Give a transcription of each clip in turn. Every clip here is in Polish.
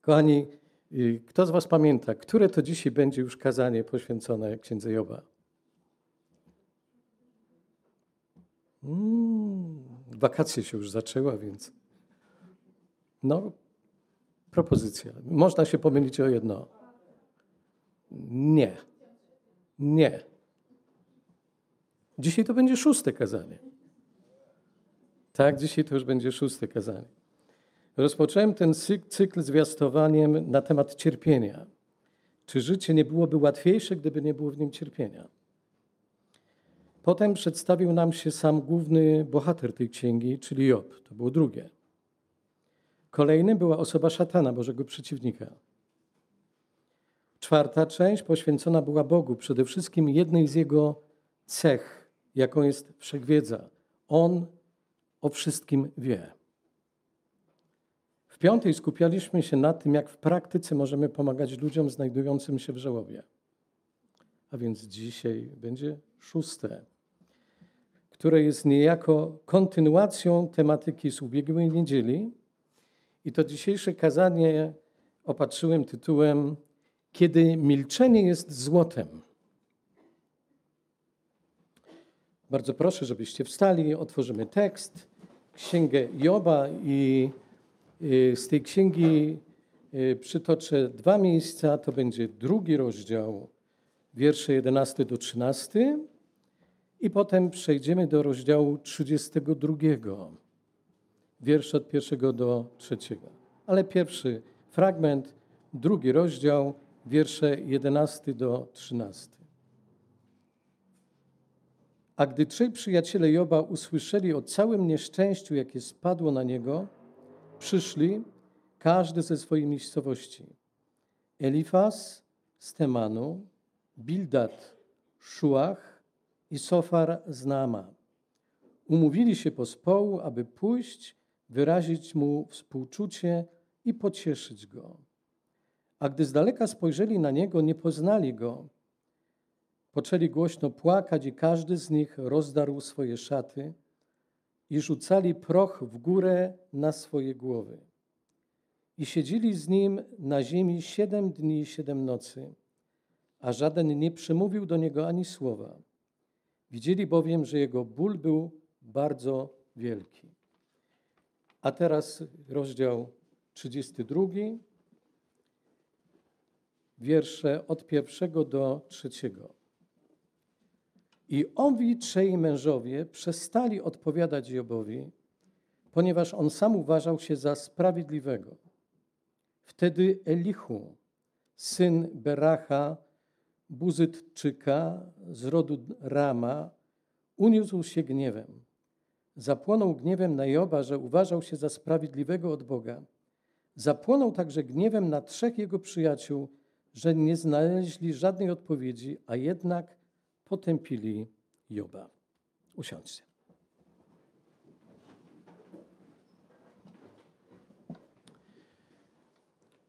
Kochani, y, kto z Was pamięta, które to dzisiaj będzie już kazanie poświęcone księdze Joba? Mm, wakacje się już zaczęła, więc no, propozycja. Można się pomylić o jedno. Nie. Nie. Dzisiaj to będzie szóste kazanie. Tak, dzisiaj to już będzie szóste kazanie. Rozpocząłem ten cykl zwiastowaniem na temat cierpienia. Czy życie nie byłoby łatwiejsze, gdyby nie było w nim cierpienia? Potem przedstawił nam się sam główny bohater tej księgi, czyli Job. To było drugie. Kolejnym była osoba szatana, Bożego przeciwnika. Czwarta część poświęcona była Bogu, przede wszystkim jednej z jego cech, jaką jest wszechwiedza. On o wszystkim wie. Piątej skupialiśmy się na tym, jak w praktyce możemy pomagać ludziom znajdującym się w żałobie. A więc dzisiaj będzie szóste, które jest niejako kontynuacją tematyki z ubiegłej niedzieli. I to dzisiejsze kazanie opatrzyłem tytułem Kiedy milczenie jest złotem. Bardzo proszę, żebyście wstali, otworzymy tekst, księgę Joba i z tej księgi y, przytoczę dwa miejsca. To będzie drugi rozdział, wiersze 11 do 13 i potem przejdziemy do rozdziału 32, wiersze od pierwszego do trzeciego. Ale pierwszy fragment, drugi rozdział, wiersze 11 do 13. A gdy trzej przyjaciele Joba usłyszeli o całym nieszczęściu, jakie spadło na niego, przyszli, każdy ze swojej miejscowości. Elifas z Temanu, Bildad, Szuach i Sofar z Naama. Umówili się pospołu, aby pójść, wyrazić mu współczucie i pocieszyć go. A gdy z daleka spojrzeli na niego, nie poznali go, Poczęli głośno płakać i każdy z nich rozdarł swoje szaty i rzucali proch w górę na swoje głowy. I siedzieli z nim na ziemi siedem dni i siedem nocy, a żaden nie przemówił do niego ani słowa. Widzieli bowiem, że jego ból był bardzo wielki. A teraz rozdział 32, wiersze od pierwszego do trzeciego. I owi trzej mężowie przestali odpowiadać Jobowi, ponieważ on sam uważał się za sprawiedliwego. Wtedy Elichu, syn Beracha, Buzytczyka z rodu Rama, uniósł się gniewem. Zapłonął gniewem na Joba, że uważał się za sprawiedliwego od Boga. Zapłonął także gniewem na trzech jego przyjaciół, że nie znaleźli żadnej odpowiedzi, a jednak potępili Joba. Usiądźcie.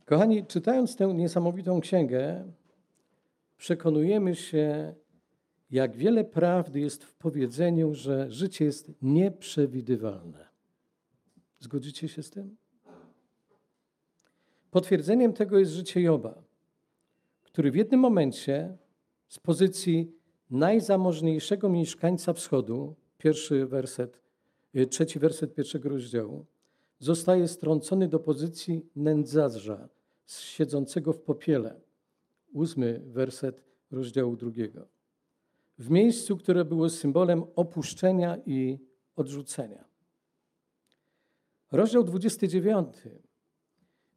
Kochani, czytając tę niesamowitą księgę, przekonujemy się, jak wiele prawdy jest w powiedzeniu, że życie jest nieprzewidywalne. Zgodzicie się z tym? Potwierdzeniem tego jest życie Joba, który w jednym momencie z pozycji najzamożniejszego mieszkańca wschodu, pierwszy werset, y, trzeci werset pierwszego rozdziału, zostaje strącony do pozycji nędzarza, siedzącego w popiele. Ósmy werset rozdziału drugiego. W miejscu, które było symbolem opuszczenia i odrzucenia. Rozdział 29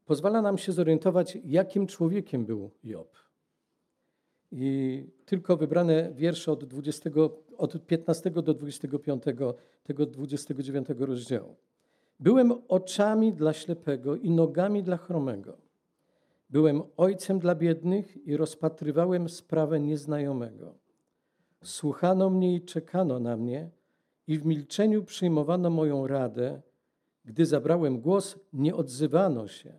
pozwala nam się zorientować, jakim człowiekiem był Job. I tylko wybrane wiersze od, 20, od 15 do 25 tego 29 rozdziału. Byłem oczami dla ślepego i nogami dla chromego. Byłem ojcem dla biednych i rozpatrywałem sprawę nieznajomego. Słuchano mnie i czekano na mnie, i w milczeniu przyjmowano moją radę. Gdy zabrałem głos, nie odzywano się.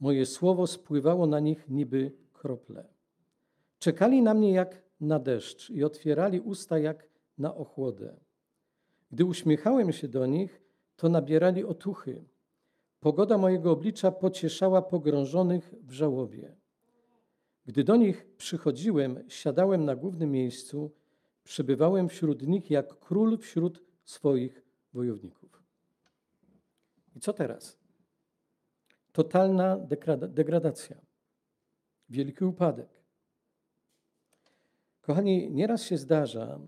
Moje słowo spływało na nich niby krople. Czekali na mnie jak na deszcz i otwierali usta jak na ochłodę. Gdy uśmiechałem się do nich, to nabierali otuchy. Pogoda mojego oblicza pocieszała pogrążonych w żałobie. Gdy do nich przychodziłem, siadałem na głównym miejscu, przebywałem wśród nich jak król wśród swoich wojowników. I co teraz? Totalna degradacja, wielki upadek. Kochani, nieraz się zdarza,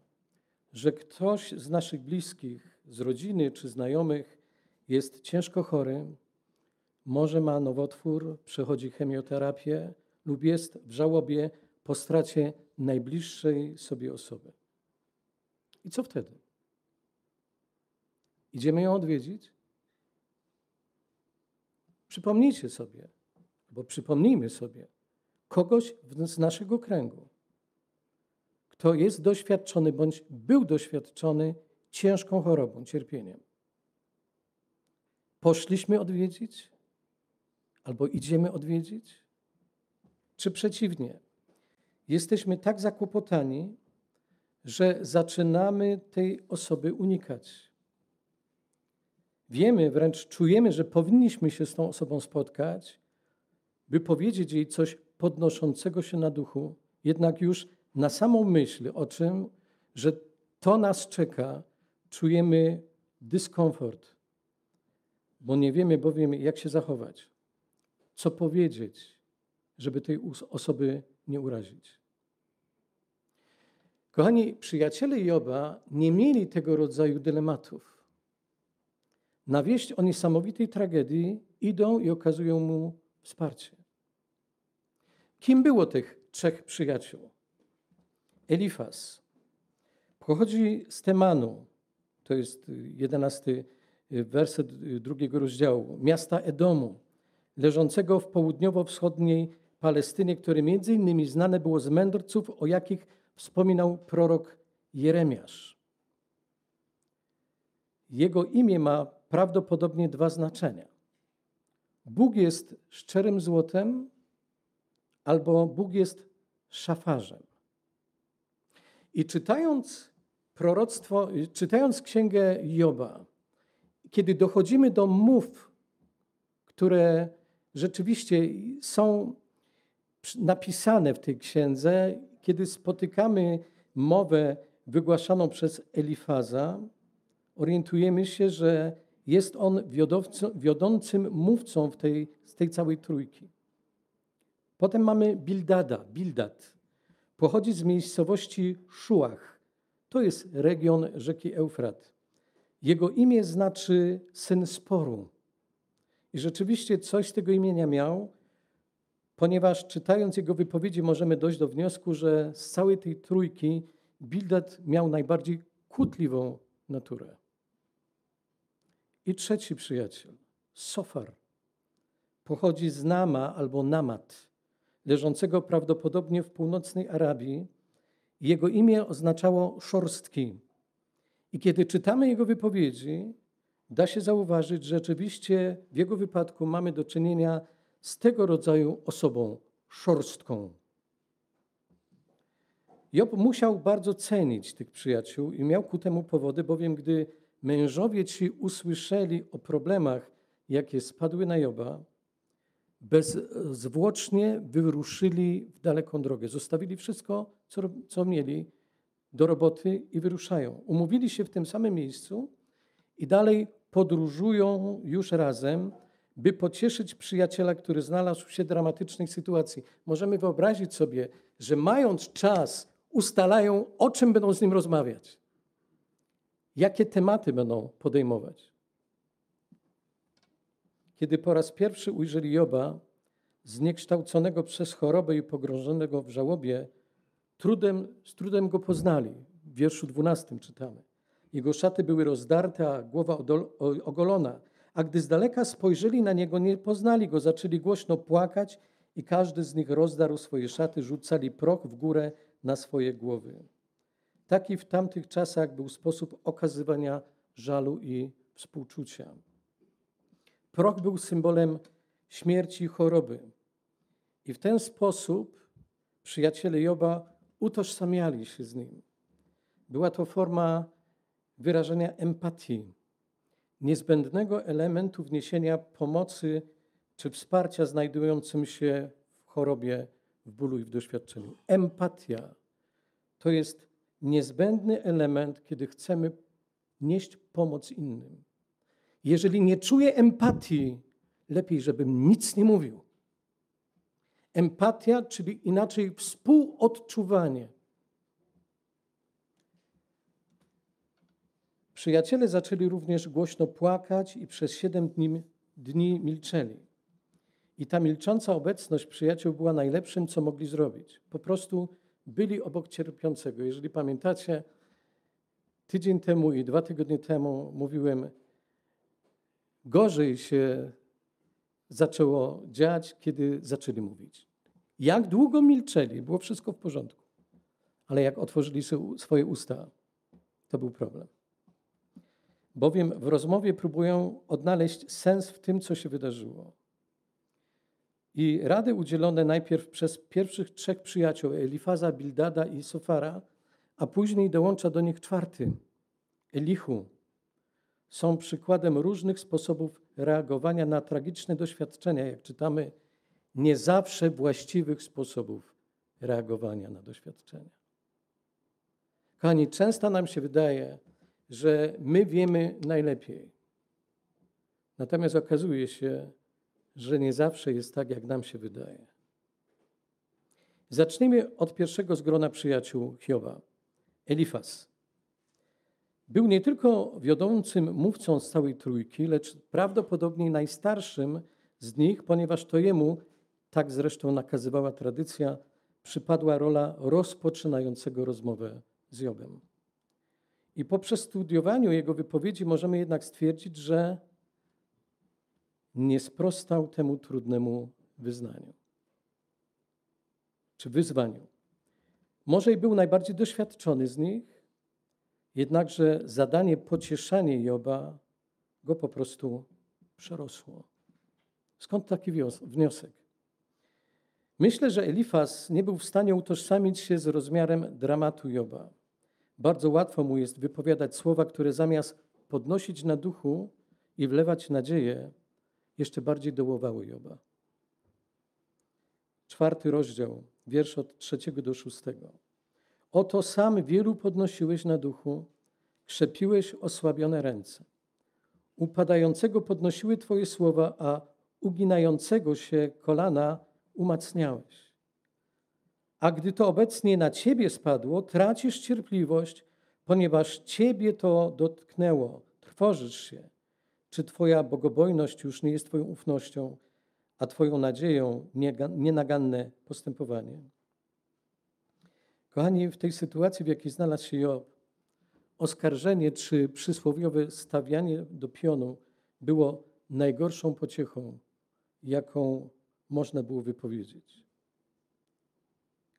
że ktoś z naszych bliskich, z rodziny czy znajomych jest ciężko chory, może ma nowotwór, przechodzi chemioterapię lub jest w żałobie po stracie najbliższej sobie osoby. I co wtedy? Idziemy ją odwiedzić? Przypomnijcie sobie, bo przypomnijmy sobie kogoś z naszego kręgu, kto jest doświadczony bądź był doświadczony ciężką chorobą, cierpieniem. Poszliśmy odwiedzić? Albo idziemy odwiedzić? Czy przeciwnie? Jesteśmy tak zakłopotani, że zaczynamy tej osoby unikać. Wiemy, wręcz czujemy, że powinniśmy się z tą osobą spotkać, by powiedzieć jej coś podnoszącego się na duchu, jednak już na samą myśl o czym, że to nas czeka, czujemy dyskomfort, bo nie wiemy bowiem, jak się zachować, co powiedzieć, żeby tej osoby nie urazić. Kochani, przyjaciele Joba nie mieli tego rodzaju dylematów. Na wieść o niesamowitej tragedii idą i okazują mu wsparcie. Kim było tych trzech przyjaciół? Elifas pochodzi z Temanu, to jest jedenasty werset drugiego rozdziału, miasta Edomu, leżącego w południowo-wschodniej Palestynie, które między innymi znane było z mędrców, o jakich wspominał prorok Jeremiasz. Jego imię ma prawdopodobnie dwa znaczenia. Bóg jest szczerym złotem, albo Bóg jest szafarzem. I czytając proroctwo, czytając księgę Joba, kiedy dochodzimy do mów, które rzeczywiście są napisane w tej księdze, kiedy spotykamy mowę wygłaszaną przez Elifaza, orientujemy się, że jest on wiodącym mówcą w tej, z tej całej trójki. Potem mamy Bildada, Bildad. Pochodzi z miejscowości Szuach. To jest region rzeki Eufrat. Jego imię znaczy syn sporu. I rzeczywiście coś z tego imienia miał, ponieważ czytając jego wypowiedzi możemy dojść do wniosku, że z całej tej trójki Bildad miał najbardziej kłótliwą naturę. I trzeci przyjaciel, Sofar, pochodzi z Nama albo Namat, leżącego prawdopodobnie w północnej Arabii. Jego imię oznaczało szorstki. I kiedy czytamy jego wypowiedzi, da się zauważyć, że rzeczywiście w jego wypadku mamy do czynienia z tego rodzaju osobą szorstką. Job musiał bardzo cenić tych przyjaciół i miał ku temu powody, bowiem gdy mężowie ci usłyszeli o problemach, jakie spadły na Joba, bezzwłocznie wyruszyli w daleką drogę. Zostawili wszystko, co, co mieli do roboty i wyruszają. Umówili się w tym samym miejscu i dalej podróżują już razem, by pocieszyć przyjaciela, który znalazł się w dramatycznej sytuacji. Możemy wyobrazić sobie, że mając czas, ustalają, o czym będą z nim rozmawiać, jakie tematy będą podejmować. Kiedy po raz pierwszy ujrzeli Joba, zniekształconego przez chorobę i pogrążonego w żałobie, trudem, z trudem go poznali. W wierszu 12 czytamy. Jego szaty były rozdarte, a głowa ogolona. A gdy z daleka spojrzeli na niego, nie poznali go, zaczęli głośno płakać i każdy z nich rozdarł swoje szaty, rzucali proch w górę na swoje głowy. Taki w tamtych czasach był sposób okazywania żalu i współczucia. Proch był symbolem śmierci i choroby. I w ten sposób przyjaciele Joba utożsamiali się z nim. Była to forma wyrażenia empatii. niezbędnego elementu wniesienia pomocy czy wsparcia znajdującym się w chorobie, w bólu i w doświadczeniu. Empatia to jest niezbędny element, kiedy chcemy nieść pomoc innym. Jeżeli nie czuję empatii, lepiej, żebym nic nie mówił. Empatia, czyli inaczej współodczuwanie. Przyjaciele zaczęli również głośno płakać i przez siedem dni, dni milczeli. I ta milcząca obecność przyjaciół była najlepszym, co mogli zrobić. Po prostu byli obok cierpiącego. Jeżeli pamiętacie, tydzień temu i dwa tygodnie temu mówiłem, gorzej się zaczęło dziać, kiedy zaczęli mówić. Jak długo milczeli, było wszystko w porządku. Ale jak otworzyli swoje usta, to był problem. Bowiem w rozmowie próbują odnaleźć sens w tym, co się wydarzyło. I rady udzielone najpierw przez pierwszych trzech przyjaciół, Elifaza, Bildada i Sofara, a później dołącza do nich czwarty, Elichu, są przykładem różnych sposobów reagowania na tragiczne doświadczenia, jak czytamy, nie zawsze właściwych sposobów reagowania na doświadczenia. Kochani, często nam się wydaje, że my wiemy najlepiej. Natomiast okazuje się, że nie zawsze jest tak, jak nam się wydaje. Zacznijmy od pierwszego z grona przyjaciół Hioba, Elifas. Był nie tylko wiodącym mówcą z całej trójki, lecz prawdopodobnie najstarszym z nich, ponieważ to jemu, tak zresztą nakazywała tradycja, przypadła rola rozpoczynającego rozmowę z Jobem. I po przestudowaniu jego wypowiedzi możemy jednak stwierdzić, że nie sprostał temu trudnemu wyznaniu czy wyzwaniu. Może i był najbardziej doświadczony z nich, jednakże zadanie pocieszania Joba go po prostu przerosło. Skąd taki wniosek? Myślę, że Elifas nie był w stanie utożsamić się z rozmiarem dramatu Joba. Bardzo łatwo mu jest wypowiadać słowa, które zamiast podnosić na duchu i wlewać nadzieję, jeszcze bardziej dołowały Joba. Czwarty rozdział, wiersz od trzeciego do szóstego. Oto sam wielu podnosiłeś na duchu, krzepiłeś osłabione ręce. Upadającego podnosiły Twoje słowa, a uginającego się kolana umacniałeś. A gdy to obecnie na Ciebie spadło, tracisz cierpliwość, ponieważ Ciebie to dotknęło, trwożysz się. Czy Twoja bogobojność już nie jest Twoją ufnością, a Twoją nadzieją nienaganne postępowanie? Kochani, w tej sytuacji, w jakiej znalazł się Job, oskarżenie czy przysłowiowe stawianie do pionu było najgorszą pociechą, jaką można było wypowiedzieć.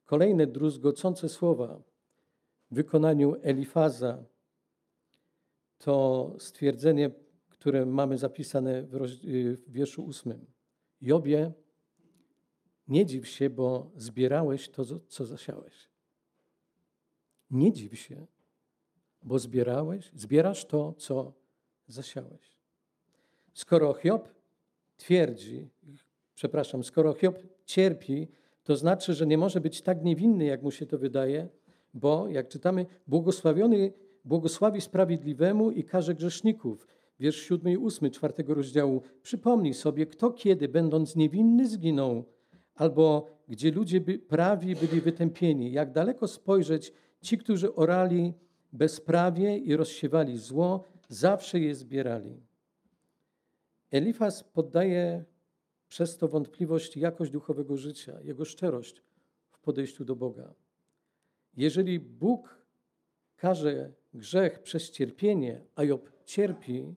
Kolejne druzgocące słowa w wykonaniu Elifaza to stwierdzenie, które mamy zapisane w, wierszu ósmym. Jobie, nie dziw się, bo zbierałeś to, co zasiałeś. Nie dziw się, bo zbierałeś, zbierasz to, co zasiałeś. Skoro Hiob twierdzi, przepraszam, skoro Hiob cierpi, to znaczy, że nie może być tak niewinny, jak mu się to wydaje, bo jak czytamy, błogosławiony błogosławi sprawiedliwemu i karze grzeszników. Wiersz 7 i 8 czwartego rozdziału. Przypomnij sobie, kto kiedy, będąc niewinny, zginął, albo gdzie ludzie by, prawi byli wytępieni. Jak daleko spojrzeć, ci, którzy orali bezprawie i rozsiewali zło, zawsze je zbierali. Elifas poddaje przez to wątpliwość jakość duchowego życia, jego szczerość w podejściu do Boga. Jeżeli Bóg każe grzech przez cierpienie, a Job cierpi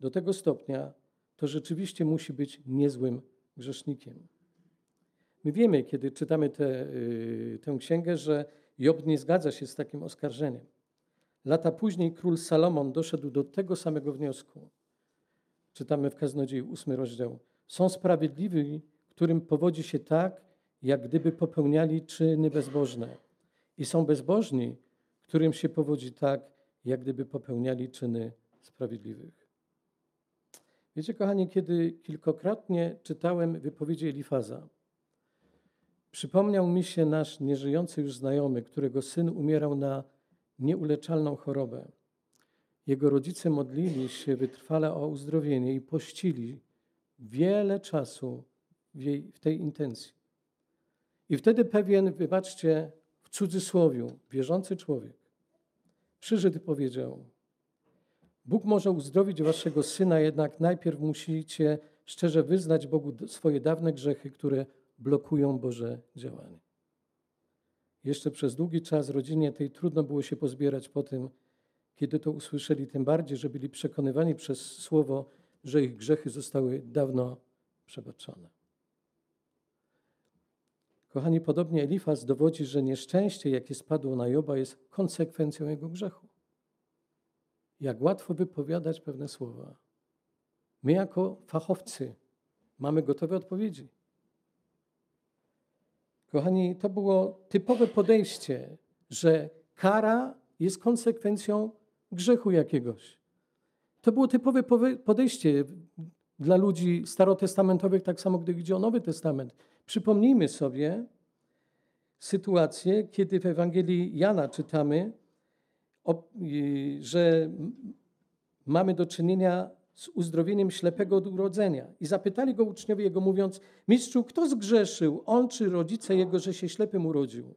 do tego stopnia, to rzeczywiście musi być niezłym grzesznikiem. My wiemy, kiedy czytamy tę y, tę księgę, że Job nie zgadza się z takim oskarżeniem. Lata później król Salomon doszedł do tego samego wniosku. Czytamy w Kaznodziei, ósmy rozdział. Są sprawiedliwi, którym powodzi się tak, jak gdyby popełniali czyny bezbożne. I są bezbożni, którym się powodzi tak, jak gdyby popełniali czyny sprawiedliwych. Wiecie, kochani, kiedy kilkokrotnie czytałem wypowiedzi Elifaza, przypomniał mi się nasz nieżyjący już znajomy, którego syn umierał na nieuleczalną chorobę. Jego rodzice modlili się wytrwale o uzdrowienie i pościli wiele czasu w, jej, w tej intencji. I wtedy pewien, wybaczcie, w cudzysłowiu, wierzący człowiek i powiedział: Bóg może uzdrowić waszego syna, jednak najpierw musicie szczerze wyznać Bogu swoje dawne grzechy, które blokują Boże działanie. Jeszcze przez długi czas rodzinie tej trudno było się pozbierać po tym, kiedy to usłyszeli, tym bardziej, że byli przekonywani przez słowo, że ich grzechy zostały dawno przebaczone. Kochani, podobnie Elifaz dowodzi, że nieszczęście, jakie spadło na Joba, jest konsekwencją jego grzechu. Jak łatwo wypowiadać pewne słowa. My, jako fachowcy, mamy gotowe odpowiedzi. Kochani, to było typowe podejście, że kara jest konsekwencją grzechu jakiegoś. To było typowe podejście dla ludzi starotestamentowych, tak samo gdy idzie o Nowy Testament. Przypomnijmy sobie sytuację, kiedy w Ewangelii Jana czytamy, że mamy do czynienia z uzdrowieniem ślepego od urodzenia. I zapytali go uczniowie jego, mówiąc: Mistrzu, kto zgrzeszył, on czy rodzice jego, że się ślepym urodził?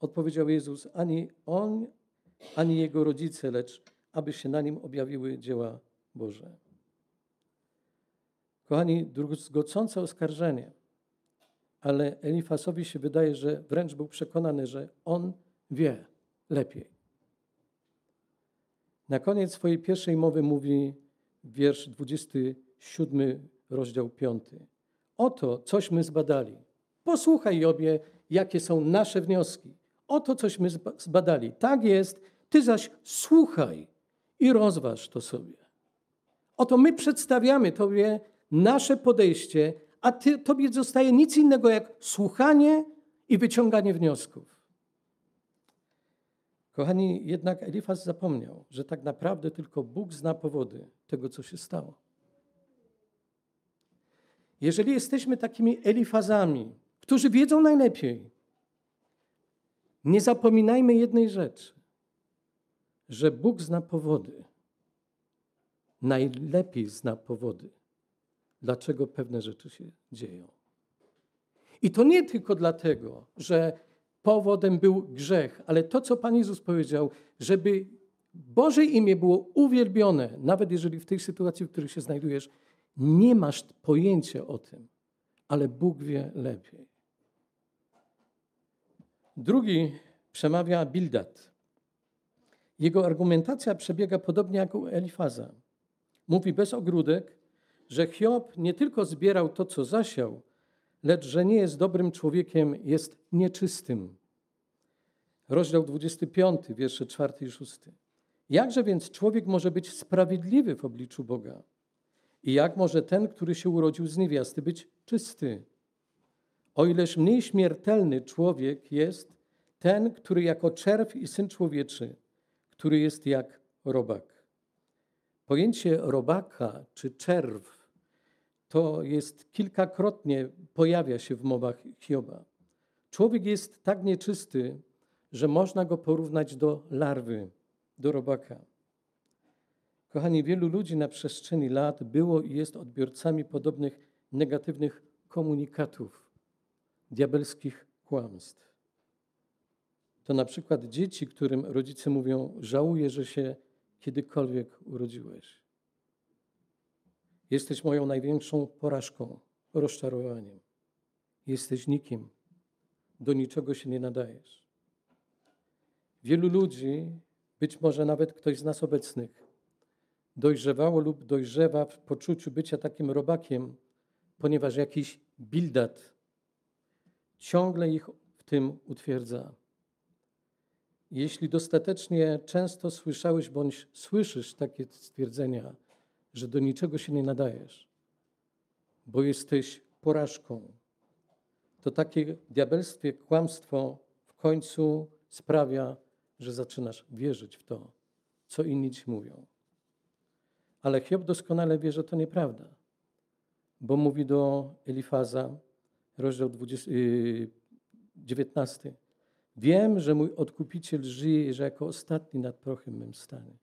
Odpowiedział Jezus: Ani on, ani jego rodzice, lecz aby się na nim objawiły dzieła Boże. Kochani, druzgocące oskarżenie, ale Elifasowi się wydaje, że wręcz był przekonany, że on wie lepiej. Na koniec swojej pierwszej mowy mówi wiersz 27, rozdział 5. Oto cośmy zbadali. Posłuchaj, Jobie, jakie są nasze wnioski. Oto cośmy zbadali. Tak jest, ty zaś słuchaj i rozważ to sobie. Oto my przedstawiamy Tobie nasze podejście, a ty, Tobie zostaje nic innego jak słuchanie i wyciąganie wniosków. Kochani, jednak Elifaz zapomniał, że tak naprawdę tylko Bóg zna powody tego, co się stało. Jeżeli jesteśmy takimi Elifazami, którzy wiedzą najlepiej, nie zapominajmy jednej rzeczy, że Bóg zna powody. Najlepiej zna powody, dlaczego pewne rzeczy się dzieją. I to nie tylko dlatego, że powodem był grzech, ale to, co Pan Jezus powiedział, żeby Boże imię było uwielbione, nawet jeżeli w tej sytuacji, w której się znajdujesz, nie masz pojęcia o tym, ale Bóg wie lepiej. Drugi przemawia Bildad. Jego argumentacja przebiega podobnie jak u Elifaza. Mówi bez ogródek, że Hiob nie tylko zbierał to, co zasiał, lecz że nie jest dobrym człowiekiem, jest nieczystym. Rozdział 25, wiersze 4 i 6. Jakże więc człowiek może być sprawiedliwy w obliczu Boga? I jak może ten, który się urodził z niewiasty, być czysty? O ileż mniej śmiertelny człowiek jest ten, który jako czerw i syn człowieczy, który jest jak robak. Pojęcie robaka czy czerw to jest kilkakrotnie pojawia się w mowach Hioba. Człowiek jest tak nieczysty, że można go porównać do larwy, do robaka. Kochani, wielu ludzi na przestrzeni lat było i jest odbiorcami podobnych negatywnych komunikatów, diabelskich kłamstw. To na przykład dzieci, którym rodzice mówią: Żałuję, że się kiedykolwiek urodziłeś. Jesteś moją największą porażką, rozczarowaniem. Jesteś nikim, do niczego się nie nadajesz. Wielu ludzi, być może nawet ktoś z nas obecnych, dojrzewało lub dojrzewa w poczuciu bycia takim robakiem, ponieważ jakiś bildat ciągle ich w tym utwierdza. Jeśli dostatecznie często słyszałeś bądź słyszysz takie stwierdzenia, że do niczego się nie nadajesz, bo jesteś porażką, to takie diabelstwie kłamstwo w końcu sprawia, że zaczynasz wierzyć w to, co inni ci mówią. Ale Hiob doskonale wie, że to nieprawda, bo mówi do Elifaza, rozdział 20, yy, 19. Wiem, że mój odkupiciel żyje i że jako ostatni nad prochem mym stanie.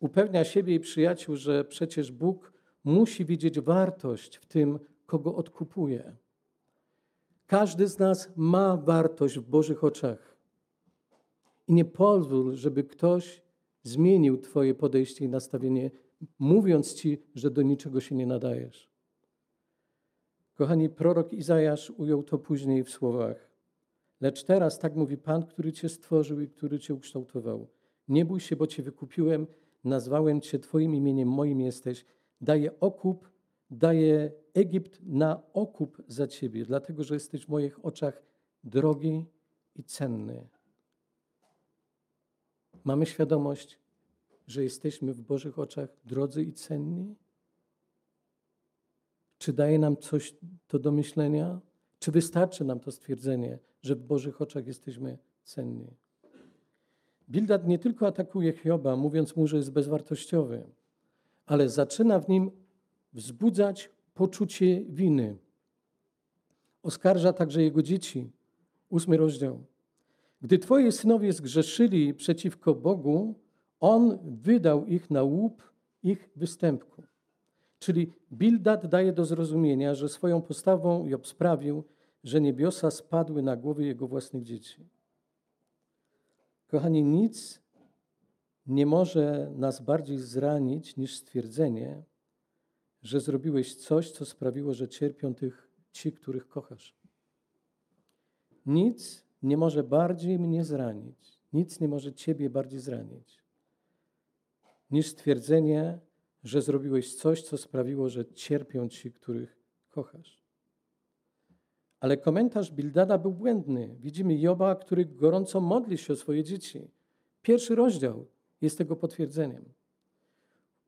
Upewnia siebie i przyjaciół, że przecież Bóg musi widzieć wartość w tym, kogo odkupuje. Każdy z nas ma wartość w Bożych oczach. I nie pozwól, żeby ktoś zmienił Twoje podejście i nastawienie, mówiąc Ci, że do niczego się nie nadajesz. Kochani, prorok Izajasz ujął to później w słowach. Lecz teraz tak mówi Pan, który Cię stworzył i który Cię ukształtował. Nie bój się, bo Cię wykupiłem, nazwałem Cię Twoim imieniem, moim jesteś. Daję okup, daję Egipt na okup za Ciebie, dlatego że jesteś w moich oczach drogi i cenny. Mamy świadomość, że jesteśmy w Bożych oczach drodzy i cenni? Czy daje nam coś to do myślenia? Czy wystarczy nam to stwierdzenie, że w Bożych oczach jesteśmy cenni? Bildad nie tylko atakuje Hioba, mówiąc mu, że jest bezwartościowy, ale zaczyna w nim wzbudzać poczucie winy. Oskarża także jego dzieci. Ósmy rozdział. Gdy twoje synowie zgrzeszyli przeciwko Bogu, On wydał ich na łup ich występku. Czyli Bildad daje do zrozumienia, że swoją postawą Job sprawił, że niebiosa spadły na głowy jego własnych dzieci. Kochani, nic nie może nas bardziej zranić niż stwierdzenie, że zrobiłeś coś, co sprawiło, że cierpią tych, ci, których kochasz. Nic nie może bardziej mnie zranić, nic nie może Ciebie bardziej zranić, niż stwierdzenie, że zrobiłeś coś, co sprawiło, że cierpią ci, których kochasz. Ale komentarz Bildada był błędny. Widzimy Joba, który gorąco modli się o swoje dzieci. Pierwszy rozdział jest tego potwierdzeniem.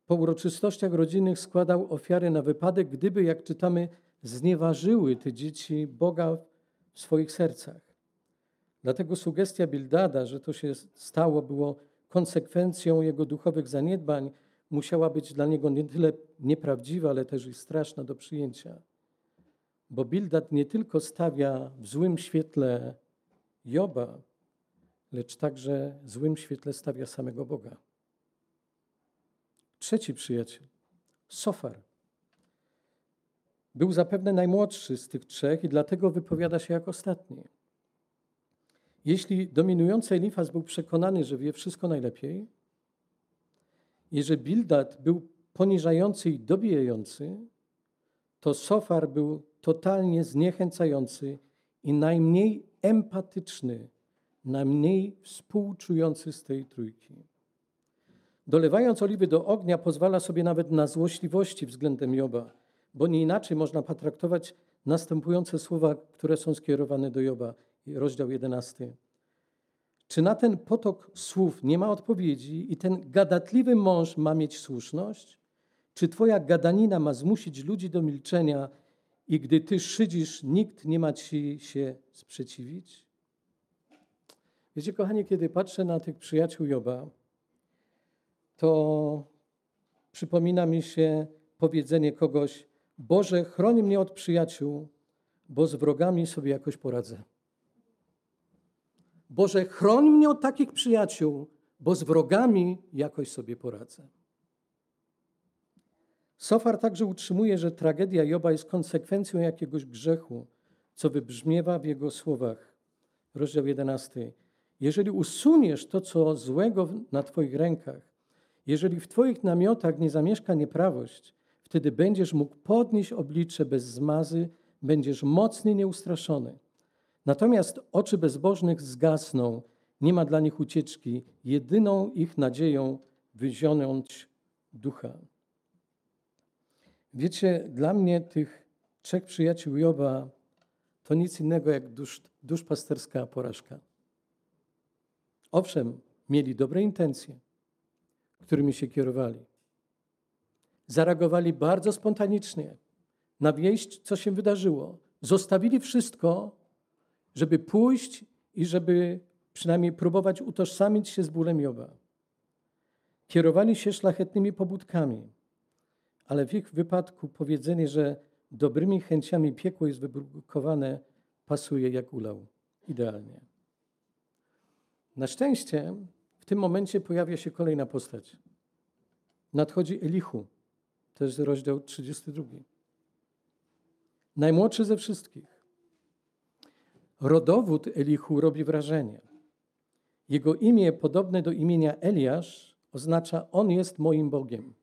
Po uroczystościach rodzinnych składał ofiary na wypadek, gdyby, jak czytamy, znieważyły te dzieci Boga w swoich sercach. Dlatego sugestia Bildada, że to się stało, było konsekwencją jego duchowych zaniedbań, musiała być dla niego nie tyle nieprawdziwa, ale też i straszna do przyjęcia. Bo Bildad nie tylko stawia w złym świetle Joba, lecz także w złym świetle stawia samego Boga. Trzeci przyjaciel, Sofar. Był zapewne najmłodszy z tych trzech i dlatego wypowiada się jak ostatni. Jeśli dominujący Elifaz był przekonany, że wie wszystko najlepiej, jeżeli Bildad był poniżający i dobijający, to Sofar był totalnie zniechęcający i najmniej empatyczny, najmniej współczujący z tej trójki. Dolewając oliwy do ognia, pozwala sobie nawet na złośliwości względem Joba, bo nie inaczej można potraktować następujące słowa, które są skierowane do Joba, rozdział 11. Czy na ten potok słów nie ma odpowiedzi i ten gadatliwy mąż ma mieć słuszność? Czy twoja gadanina ma zmusić ludzi do milczenia i gdy ty szydzisz, nikt nie ma ci się sprzeciwić? Wiecie, kochani, kiedy patrzę na tych przyjaciół Joba, to przypomina mi się powiedzenie kogoś: Boże, chroni mnie od przyjaciół, bo z wrogami sobie jakoś poradzę. Boże, chroń mnie od takich przyjaciół, bo z wrogami jakoś sobie poradzę. Sofar także utrzymuje, że tragedia Joba jest konsekwencją jakiegoś grzechu, co wybrzmiewa w jego słowach. Rozdział 11. Jeżeli usuniesz to, co złego na Twoich rękach, jeżeli w Twoich namiotach nie zamieszka nieprawość, wtedy będziesz mógł podnieść oblicze bez zmazy, będziesz mocny nieustraszony. Natomiast oczy bezbożnych zgasną, nie ma dla nich ucieczki. Jedyną ich nadzieją wyzionąć ducha. Wiecie, dla mnie tych trzech przyjaciół Joba to nic innego jak dusz, duszpasterska porażka. Owszem, mieli dobre intencje, którymi się kierowali. Zareagowali bardzo spontanicznie na wieść, co się wydarzyło. Zostawili wszystko żeby pójść i żeby przynajmniej próbować utożsamić się z bólem Joba. Kierowali się szlachetnymi pobudkami, ale w ich wypadku powiedzenie, że dobrymi chęciami piekło jest wybrukowane, pasuje jak ulał. Idealnie. Na szczęście w tym momencie pojawia się kolejna postać. Nadchodzi Elichu. To jest rozdział 32. Najmłodszy ze wszystkich. Rodowód Elichu robi wrażenie. Jego imię, podobne do imienia Eliasz, oznacza On jest moim Bogiem.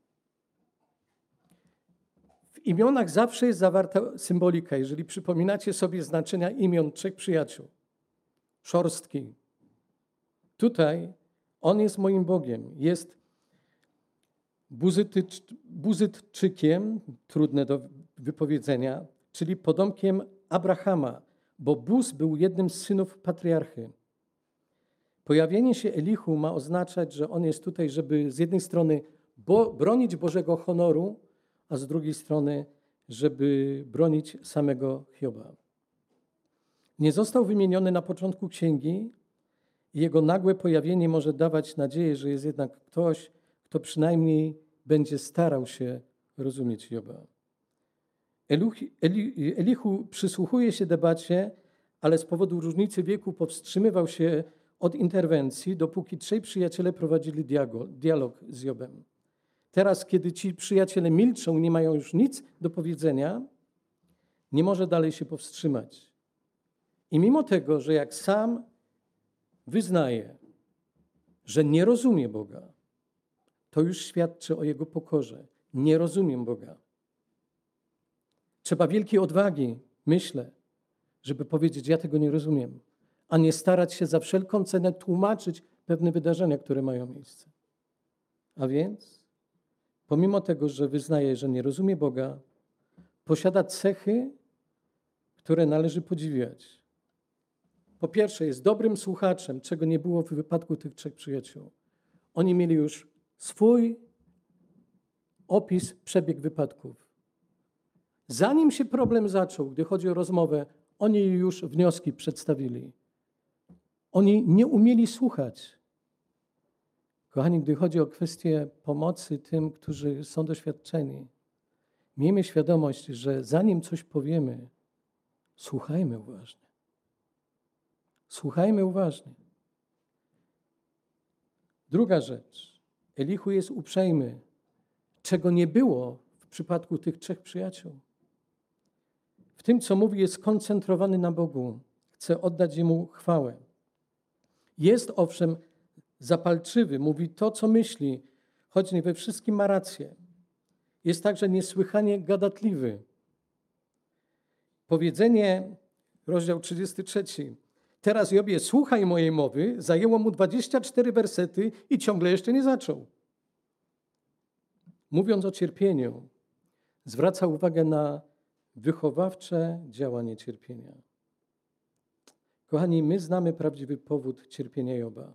Imionach zawsze jest zawarta symbolika. Jeżeli przypominacie sobie znaczenia imion trzech przyjaciół, szorstki, tutaj On jest moim Bogiem. Jest buzytycz, buzytczykiem, trudne do wypowiedzenia, czyli podomkiem Abrahama, bo Buz był jednym z synów patriarchy. Pojawienie się Elichu ma oznaczać, że on jest tutaj, żeby z jednej strony bo, bronić Bożego honoru, a z drugiej strony, żeby bronić samego Hioba. Nie został wymieniony na początku księgi i jego nagłe pojawienie może dawać nadzieję, że jest jednak ktoś, kto przynajmniej będzie starał się rozumieć Hioba. Elichu przysłuchuje się debacie, ale z powodu różnicy wieku powstrzymywał się od interwencji, dopóki trzej przyjaciele prowadzili dialog z Jobem. Teraz, kiedy ci przyjaciele milczą, nie mają już nic do powiedzenia, nie może dalej się powstrzymać. I mimo tego, że jak sam wyznaje, że nie rozumie Boga, to już świadczy o jego pokorze. Nie rozumiem Boga. Trzeba wielkiej odwagi, myślę, żeby powiedzieć: Ja tego nie rozumiem a nie starać się za wszelką cenę tłumaczyć pewne wydarzenia, które mają miejsce. A więc, pomimo tego, że wyznaje, że nie rozumie Boga, posiada cechy, które należy podziwiać. Po pierwsze, jest dobrym słuchaczem, czego nie było w wypadku tych trzech przyjaciół. Oni mieli już swój opis, przebieg wypadków. Zanim się problem zaczął, gdy chodzi o rozmowę, oni już wnioski przedstawili. Oni nie umieli słuchać. Kochani, gdy chodzi o kwestię pomocy tym, którzy są doświadczeni, miejmy świadomość, że zanim coś powiemy, słuchajmy uważnie. Słuchajmy uważnie. Druga rzecz. Elichu jest uprzejmy, czego nie było w przypadku tych trzech przyjaciół. W tym, co mówi, jest skoncentrowany na Bogu. Chce oddać Jemu chwałę. Jest owszem zapalczywy, mówi to, co myśli, choć nie we wszystkim ma rację. Jest także niesłychanie gadatliwy. Powiedzenie, rozdział 33. Teraz Jobie, słuchaj mojej mowy, zajęło mu 24 wersety i ciągle jeszcze nie zaczął. Mówiąc o cierpieniu, zwraca uwagę na wychowawcze działanie cierpienia. Kochani, my znamy prawdziwy powód cierpienia Joba.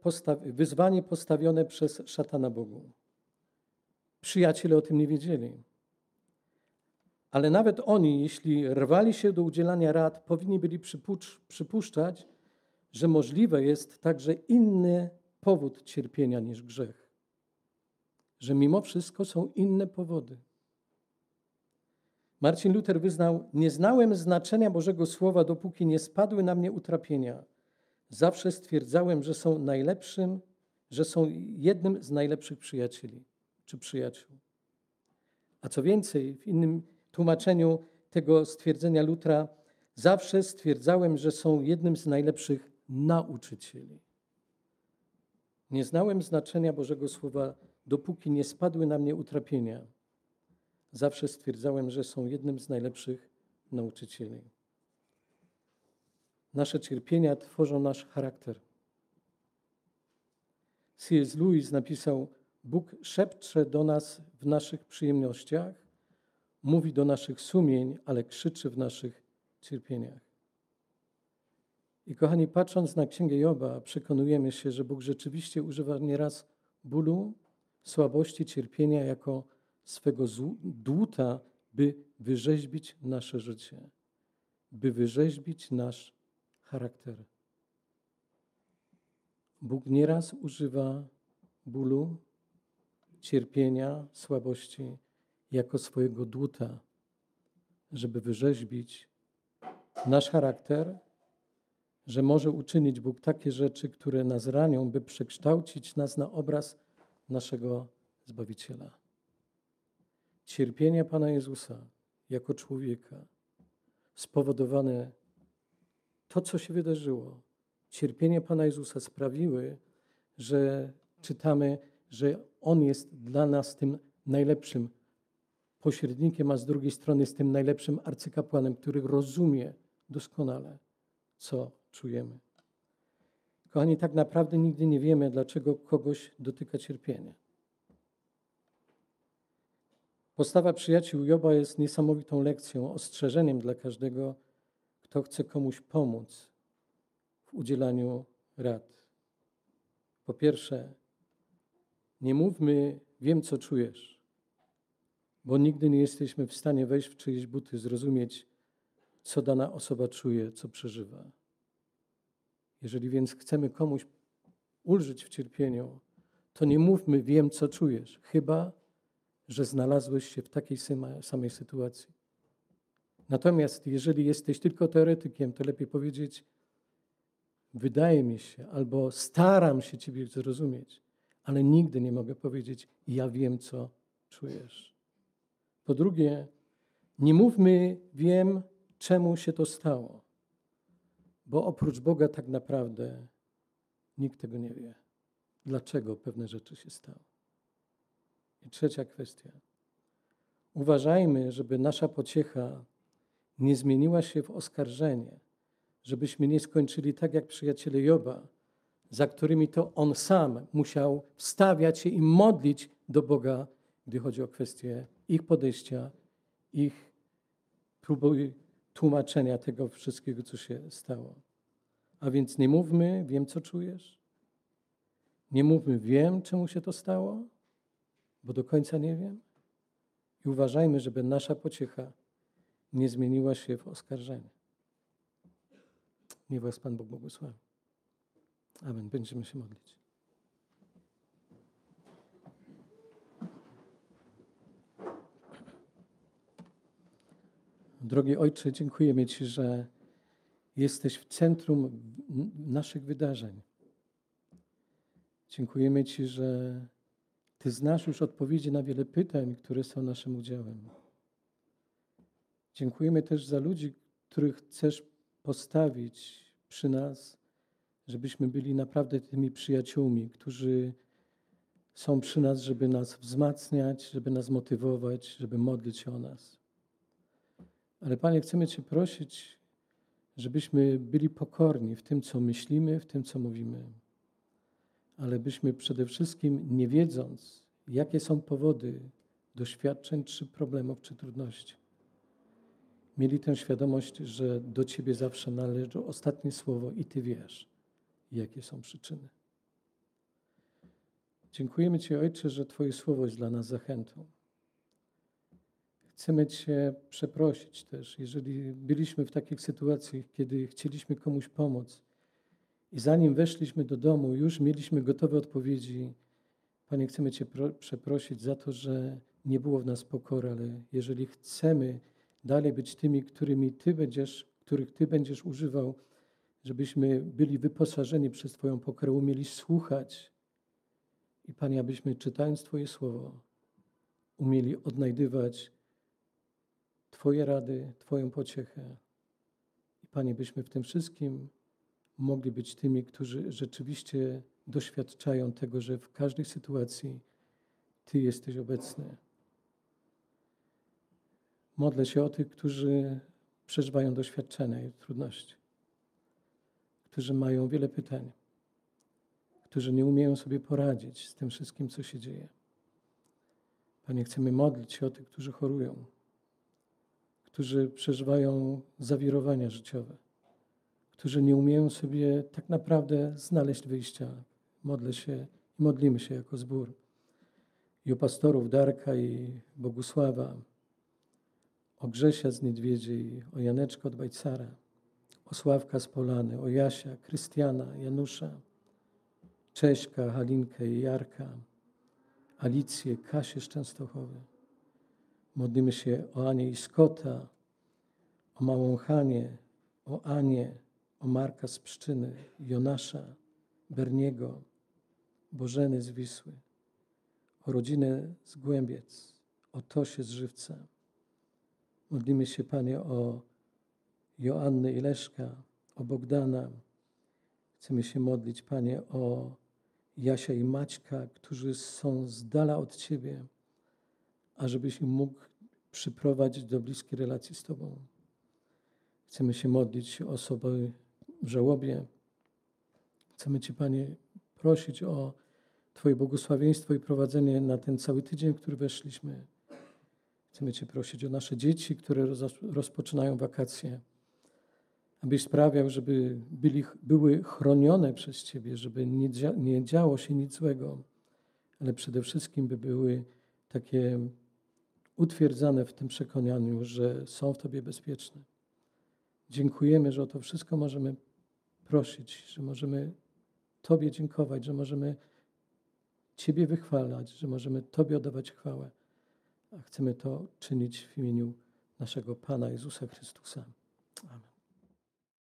Postawi wyzwanie postawione przez szatana Bogu. Przyjaciele o tym nie wiedzieli. Ale nawet oni, jeśli rwali się do udzielania rad, powinni byli przypuszczać, że możliwe jest także inny powód cierpienia niż grzech. Że mimo wszystko są inne powody. Marcin Luther wyznał: Nie znałem znaczenia Bożego Słowa, dopóki nie spadły na mnie utrapienia. Zawsze stwierdzałem, że są najlepszym, że są jednym z najlepszych przyjacieli czy przyjaciół. A co więcej, w innym tłumaczeniu tego stwierdzenia Lutra, zawsze stwierdzałem, że są jednym z najlepszych nauczycieli. Nie znałem znaczenia Bożego Słowa, dopóki nie spadły na mnie utrapienia. Zawsze stwierdzałem, że są jednym z najlepszych nauczycieli. Nasze cierpienia tworzą nasz charakter. C.S. Lewis napisał: Bóg szepcze do nas w naszych przyjemnościach, mówi do naszych sumień, ale krzyczy w naszych cierpieniach. I kochani, patrząc na Księgę Joba, przekonujemy się, że Bóg rzeczywiście używa nieraz bólu, słabości, cierpienia jako swego dłuta, by wyrzeźbić nasze życie, by wyrzeźbić nasz charakter. Bóg nieraz używa bólu, cierpienia, słabości jako swojego dłuta, żeby wyrzeźbić nasz charakter, że może uczynić Bóg takie rzeczy, które nas ranią, by przekształcić nas na obraz naszego Zbawiciela. Cierpienie Pana Jezusa jako człowieka spowodowane to, co się wydarzyło, cierpienie Pana Jezusa sprawiły, że czytamy, że On jest dla nas tym najlepszym pośrednikiem, a z drugiej strony jest tym najlepszym arcykapłanem, który rozumie doskonale, co czujemy. Kochani, tak naprawdę nigdy nie wiemy, dlaczego kogoś dotyka cierpienie. Postawa przyjaciół Joba jest niesamowitą lekcją, ostrzeżeniem dla każdego, kto chce komuś pomóc w udzielaniu rad. Po pierwsze, nie mówmy, wiem co czujesz, bo nigdy nie jesteśmy w stanie wejść w czyjeś buty, zrozumieć, co dana osoba czuje, co przeżywa. Jeżeli więc chcemy komuś ulżyć w cierpieniu, to nie mówmy, wiem co czujesz, chyba że znalazłeś się w takiej samej sytuacji. Natomiast jeżeli jesteś tylko teoretykiem, to lepiej powiedzieć, wydaje mi się, albo staram się Ciebie zrozumieć, ale nigdy nie mogę powiedzieć, ja wiem, co czujesz. Po drugie, nie mówmy, wiem, czemu się to stało, bo oprócz Boga tak naprawdę nikt tego nie wie, dlaczego pewne rzeczy się stały. I trzecia kwestia. Uważajmy, żeby nasza pociecha nie zmieniła się w oskarżenie, żebyśmy nie skończyli tak jak przyjaciele Joba, za którymi to on sam musiał wstawiać się i modlić do Boga, gdy chodzi o kwestię ich podejścia, ich próby tłumaczenia tego wszystkiego, co się stało. A więc nie mówmy, wiem, co czujesz. Nie mówmy, wiem, czemu się to stało, bo do końca nie wiem. I uważajmy, żeby nasza pociecha nie zmieniła się w oskarżenie. Niech Was Pan Bóg błogosławi. Amen. Będziemy się modlić. Drogi Ojcze, dziękujemy Ci, że jesteś w centrum naszych wydarzeń. Dziękujemy Ci, że Ty znasz już odpowiedzi na wiele pytań, które są naszym udziałem. Dziękujemy też za ludzi, których chcesz postawić przy nas, żebyśmy byli naprawdę tymi przyjaciółmi, którzy są przy nas, żeby nas wzmacniać, żeby nas motywować, żeby modlić się o nas. Ale Panie, chcemy Cię prosić, żebyśmy byli pokorni w tym, co myślimy, w tym, co mówimy. Ale byśmy przede wszystkim, nie wiedząc, jakie są powody doświadczeń, czy problemów, czy trudności, mieli tę świadomość, że do Ciebie zawsze należy ostatnie słowo i Ty wiesz, jakie są przyczyny. Dziękujemy Ci, Ojcze, że Twoje słowo jest dla nas zachętą. Chcemy Cię przeprosić też, jeżeli byliśmy w takich sytuacjach, kiedy chcieliśmy komuś pomóc i zanim weszliśmy do domu, już mieliśmy gotowe odpowiedzi. Panie, chcemy Cię przeprosić za to, że nie było w nas pokory, ale jeżeli chcemy dalej być tymi, którymi Ty będziesz, których Ty będziesz używał, żebyśmy byli wyposażeni przez Twoją pokorę, umieli słuchać. I Panie, abyśmy czytając Twoje słowo, umieli odnajdywać Twoje rady, Twoją pociechę. I Panie, byśmy w tym wszystkim mogli być tymi, którzy rzeczywiście doświadczają tego, że w każdej sytuacji Ty jesteś obecny. Modlę się o tych, którzy przeżywają doświadczenia i trudności, którzy mają wiele pytań, którzy nie umieją sobie poradzić z tym wszystkim, co się dzieje. Panie, chcemy modlić się o tych, którzy chorują, którzy przeżywają zawirowania życiowe, którzy nie umieją sobie tak naprawdę znaleźć wyjścia. Modlę się i modlimy się jako zbór. I o pastorów Darka i Bogusława, o Grzesia z Niedwiedziej, o Janeczka od Bajcara, o Sławka z Polany, o Jasia, Krystiana, Janusza, Cześćka, Halinkę i Jarka, Alicję, Kasię z Częstochowy. Modlimy się o Anię i Skota, o małą Hanię, o Anię, o Marka z Pszczyny, Jonasza, Berniego, Bożeny z Wisły, o rodzinę z Głębiec, o Tosię z Żywca. Modlimy się, Panie, o Joannę i Leszka, o Bogdana. Chcemy się modlić, Panie, o Jasia i Maćka, którzy są z dala od Ciebie, ażebyś im mógł przyprowadzić do bliskiej relacji z Tobą. Chcemy się modlić o osoby w żałobie. Chcemy Cię, Panie, prosić o Twoje błogosławieństwo i prowadzenie na ten cały tydzień, w który weszliśmy. Chcemy Cię prosić o nasze dzieci, które roz- rozpoczynają wakacje, abyś sprawiał, żeby byli, były chronione przez Ciebie, żeby nie, dzia, nie działo się nic złego, ale przede wszystkim by były takie utwierdzane w tym przekonaniu, że są w Tobie bezpieczne. Dziękujemy, że o to wszystko możemy prosić, że możemy Tobie dziękować, że możemy Ciebie wychwalać, że możemy Tobie oddawać chwałę. A chcemy to czynić w imieniu naszego Pana Jezusa Chrystusa. Amen.